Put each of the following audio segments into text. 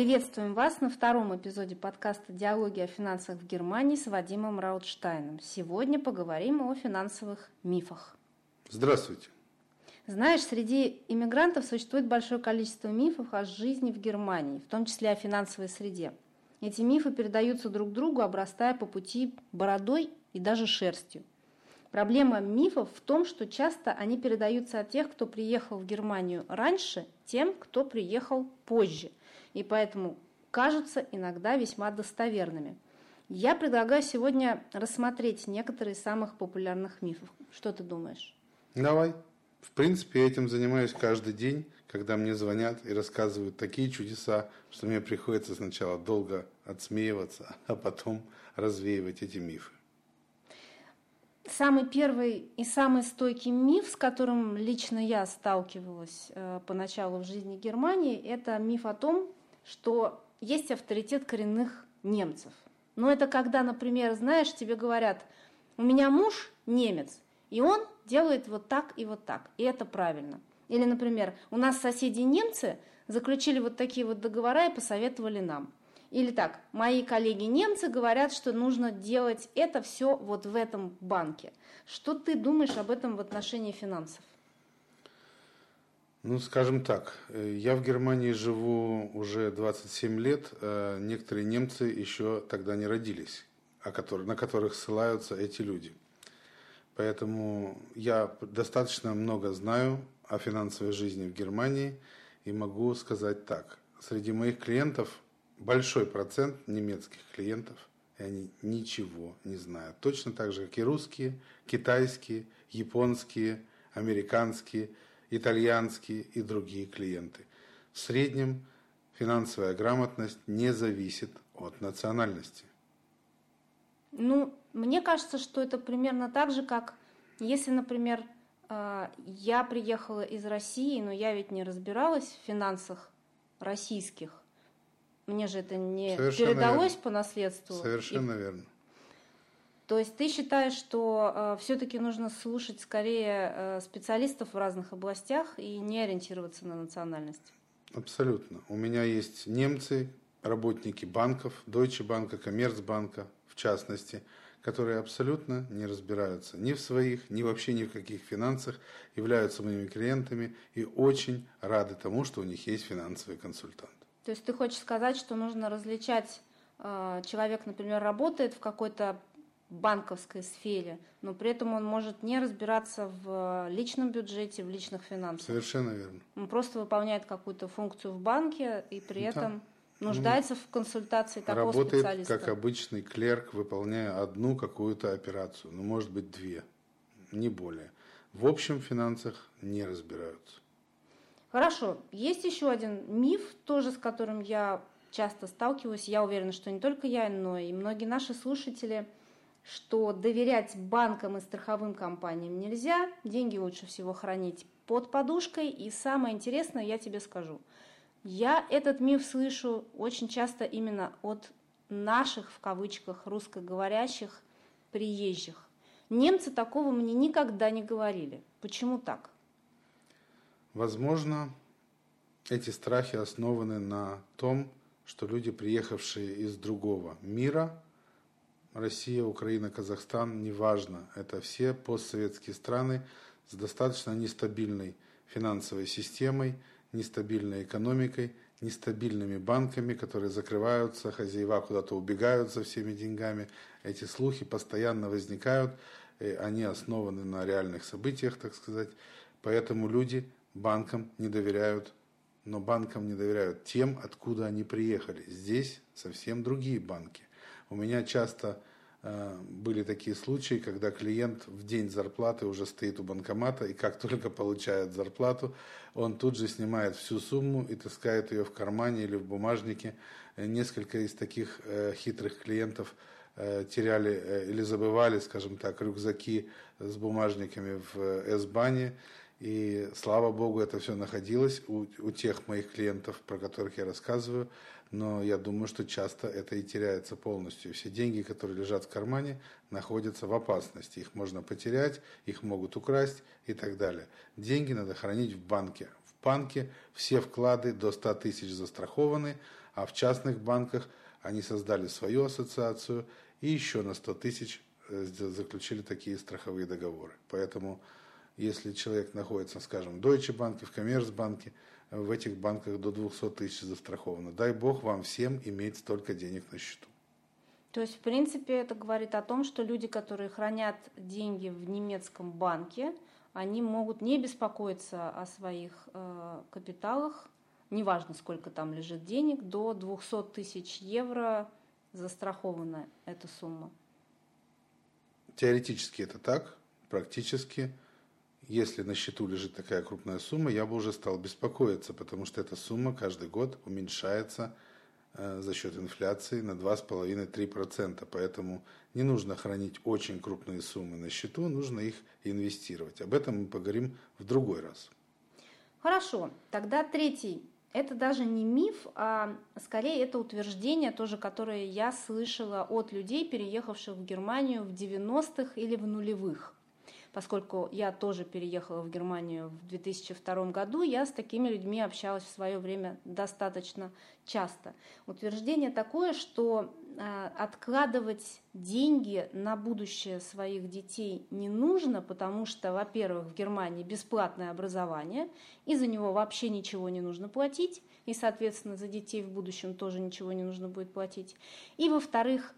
Приветствуем вас на втором эпизоде подкаста «Диалоги о финансах в Германии» с Вадимом Раутштайном. Сегодня поговорим о финансовых мифах. Здравствуйте. Знаешь, среди иммигрантов существует большое количество мифов о жизни в Германии, в том числе о финансовой среде. Эти мифы передаются друг другу, обрастая по пути бородой и даже шерстью. Проблема мифов в том, что часто они передаются от тех, кто приехал в Германию раньше, тем, кто приехал позже – и поэтому кажутся иногда весьма достоверными. Я предлагаю сегодня рассмотреть некоторые из самых популярных мифов. Что ты думаешь? Давай. В принципе, я этим занимаюсь каждый день, когда мне звонят и рассказывают такие чудеса, что мне приходится сначала долго отсмеиваться, а потом развеивать эти мифы. Самый первый и самый стойкий миф, с которым лично я сталкивалась э, поначалу в жизни Германии, это миф о том, что есть авторитет коренных немцев. Но это когда, например, знаешь, тебе говорят, у меня муж немец, и он делает вот так и вот так, и это правильно. Или, например, у нас соседи немцы заключили вот такие вот договора и посоветовали нам. Или так, мои коллеги немцы говорят, что нужно делать это все вот в этом банке. Что ты думаешь об этом в отношении финансов? Ну, скажем так, э, я в Германии живу уже 27 лет, э, некоторые немцы еще тогда не родились, на которых ссылаются эти люди. Поэтому я достаточно много знаю о финансовой жизни в Германии и могу сказать так. Среди моих клиентов большой процент немецких клиентов, и они ничего не знают. Точно так же, как и русские, китайские, японские, американские – итальянские и другие клиенты. В среднем финансовая грамотность не зависит от национальности. Ну, мне кажется, что это примерно так же, как если, например, э, я приехала из России, но я ведь не разбиралась в финансах российских. Мне же это не Совершенно передалось верно. по наследству. Совершенно и верно. То есть ты считаешь, что э, все-таки нужно слушать скорее э, специалистов в разных областях и не ориентироваться на национальность? Абсолютно. У меня есть немцы, работники банков, Deutsche Bank, Коммерцбанка в частности, которые абсолютно не разбираются ни в своих, ни вообще ни в каких финансах, являются моими клиентами и очень рады тому, что у них есть финансовый консультант. То есть ты хочешь сказать, что нужно различать э, человек, например, работает в какой-то банковской сфере, но при этом он может не разбираться в личном бюджете, в личных финансах. Совершенно верно. Он просто выполняет какую-то функцию в банке и при этом да. нуждается ну, в консультации такого работает специалиста. как обычный клерк, выполняя одну какую-то операцию, ну, может быть, две, не более. В общем финансах не разбираются. Хорошо. Есть еще один миф, тоже с которым я часто сталкиваюсь. Я уверена, что не только я, но и многие наши слушатели – что доверять банкам и страховым компаниям нельзя, деньги лучше всего хранить под подушкой. И самое интересное, я тебе скажу, я этот миф слышу очень часто именно от наших, в кавычках, русскоговорящих приезжих. Немцы такого мне никогда не говорили. Почему так? Возможно, эти страхи основаны на том, что люди, приехавшие из другого мира, Россия, Украина, Казахстан, неважно. Это все постсоветские страны с достаточно нестабильной финансовой системой, нестабильной экономикой, нестабильными банками, которые закрываются, хозяева куда-то убегают со всеми деньгами. Эти слухи постоянно возникают, они основаны на реальных событиях, так сказать. Поэтому люди банкам не доверяют, но банкам не доверяют тем, откуда они приехали. Здесь совсем другие банки. У меня часто э, были такие случаи, когда клиент в день зарплаты уже стоит у банкомата, и как только получает зарплату, он тут же снимает всю сумму и таскает ее в кармане или в бумажнике. Э, несколько из таких э, хитрых клиентов теряли или забывали, скажем так, рюкзаки с бумажниками в S-бане, и слава богу, это все находилось у, у тех моих клиентов, про которых я рассказываю. Но я думаю, что часто это и теряется полностью. Все деньги, которые лежат в кармане, находятся в опасности. Их можно потерять, их могут украсть и так далее. Деньги надо хранить в банке. В банке все вклады до 100 тысяч застрахованы, а в частных банках они создали свою ассоциацию и еще на 100 тысяч э, заключили такие страховые договоры. Поэтому, если человек находится, скажем, в Deutsche Bank, в Коммерцбанке, в этих банках до 200 тысяч застраховано. Дай бог вам всем иметь столько денег на счету. То есть, в принципе, это говорит о том, что люди, которые хранят деньги в немецком банке, они могут не беспокоиться о своих э, капиталах, неважно, сколько там лежит денег, до 200 тысяч евро застрахована эта сумма. Теоретически это так, практически, если на счету лежит такая крупная сумма, я бы уже стал беспокоиться, потому что эта сумма каждый год уменьшается э, за счет инфляции на 2,5-3%. Поэтому не нужно хранить очень крупные суммы на счету, нужно их инвестировать. Об этом мы поговорим в другой раз. Хорошо, тогда третий это даже не миф, а скорее это утверждение, тоже, которое я слышала от людей, переехавших в Германию в 90-х или в нулевых. Поскольку я тоже переехала в Германию в 2002 году, я с такими людьми общалась в свое время достаточно часто. Утверждение такое, что Э, откладывать деньги на будущее своих детей не нужно, потому что, во-первых, в Германии бесплатное образование, и за него вообще ничего не нужно платить, и, соответственно, за детей в будущем тоже ничего не нужно будет платить. И, во-вторых,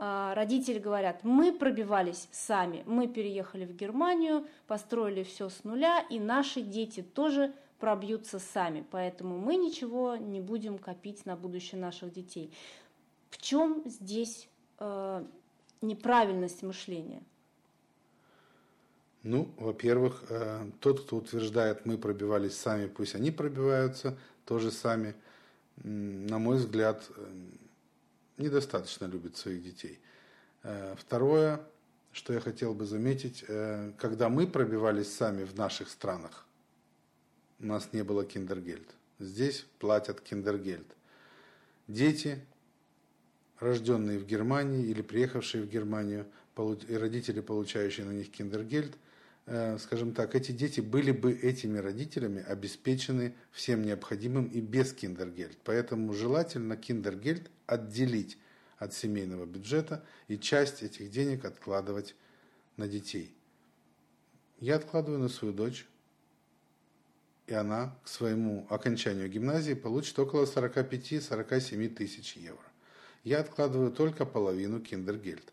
родители говорят, мы пробивались сами, мы переехали в Германию, построили все с нуля, и наши дети тоже пробьются сами, поэтому мы ничего не будем копить на будущее наших детей. В чем здесь э, неправильность мышления? Ну, во-первых, э, тот, кто утверждает, мы пробивались сами, пусть они пробиваются тоже сами, на мой взгляд, э, недостаточно любит своих детей. Э, второе, что я хотел бы заметить, э, когда мы пробивались сами в наших странах, у нас не было киндергельд. Здесь платят киндергельд. Дети рожденные в Германии или приехавшие в Германию, и родители, получающие на них киндергельд, скажем так, эти дети были бы этими родителями обеспечены всем необходимым и без киндергельд. Поэтому желательно киндергельд отделить от семейного бюджета и часть этих денег откладывать на детей. Я откладываю на свою дочь, и она к своему окончанию гимназии получит около 45-47 тысяч евро я откладываю только половину киндергельд.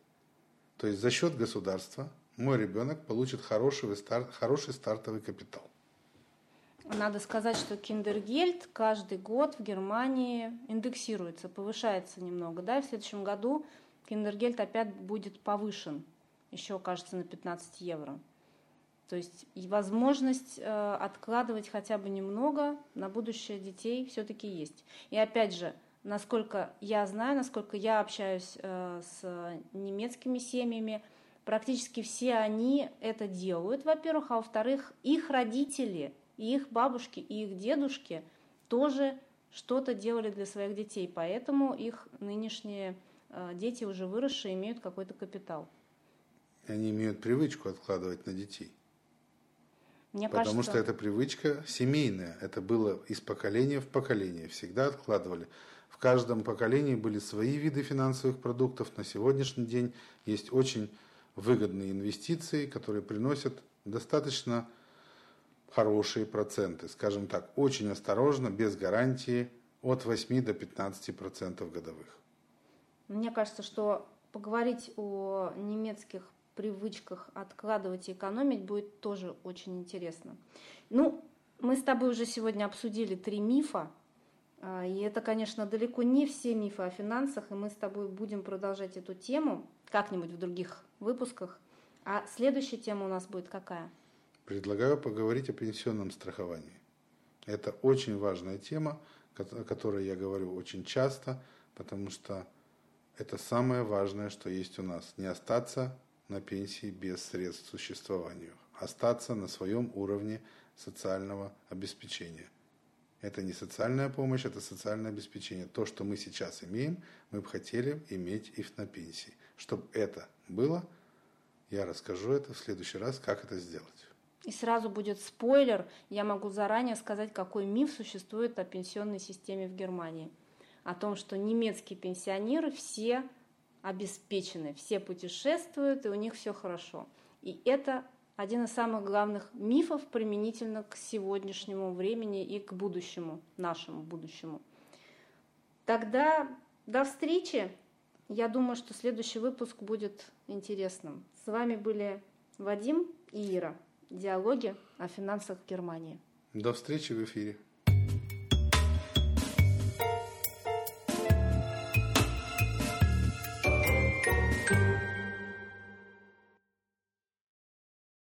То есть за счет государства мой ребенок получит хороший, старт, хороший стартовый капитал. Надо сказать, что киндергельд каждый год в Германии индексируется, повышается немного. Да? В следующем году киндергельд опять будет повышен, еще, кажется, на 15 евро. То есть возможность э, откладывать хотя бы немного на будущее детей все-таки есть. И опять же, насколько я знаю, насколько я общаюсь э, с немецкими семьями, практически все они это делают, во-первых, а во-вторых, их родители, и их бабушки, и их дедушки тоже что-то делали для своих детей, поэтому их нынешние э, дети уже выросшие имеют какой-то капитал. Они имеют привычку откладывать на детей. Мне Потому кажется... что это привычка семейная. Это было из поколения в поколение. Всегда откладывали. В каждом поколении были свои виды финансовых продуктов. На сегодняшний день есть очень выгодные инвестиции, которые приносят достаточно хорошие проценты. Скажем так, очень осторожно, без гарантии, от 8 до 15 процентов годовых. Мне кажется, что поговорить о немецких привычках откладывать и экономить будет тоже очень интересно. Ну, мы с тобой уже сегодня обсудили три мифа, и это, конечно, далеко не все мифы о финансах, и мы с тобой будем продолжать эту тему как-нибудь в других выпусках. А следующая тема у нас будет какая? Предлагаю поговорить о пенсионном страховании. Это очень важная тема, о которой я говорю очень часто, потому что это самое важное, что есть у нас. Не остаться на пенсии без средств к существованию, остаться на своем уровне социального обеспечения. Это не социальная помощь, это социальное обеспечение. То, что мы сейчас имеем, мы бы хотели иметь и на пенсии. Чтобы это было, я расскажу это в следующий раз, как это сделать. И сразу будет спойлер, я могу заранее сказать, какой миф существует о пенсионной системе в Германии. о том, что немецкие пенсионеры все обеспечены, все путешествуют, и у них все хорошо. И это один из самых главных мифов применительно к сегодняшнему времени и к будущему, нашему будущему. Тогда до встречи. Я думаю, что следующий выпуск будет интересным. С вами были Вадим и Ира. Диалоги о финансах Германии. До встречи в эфире.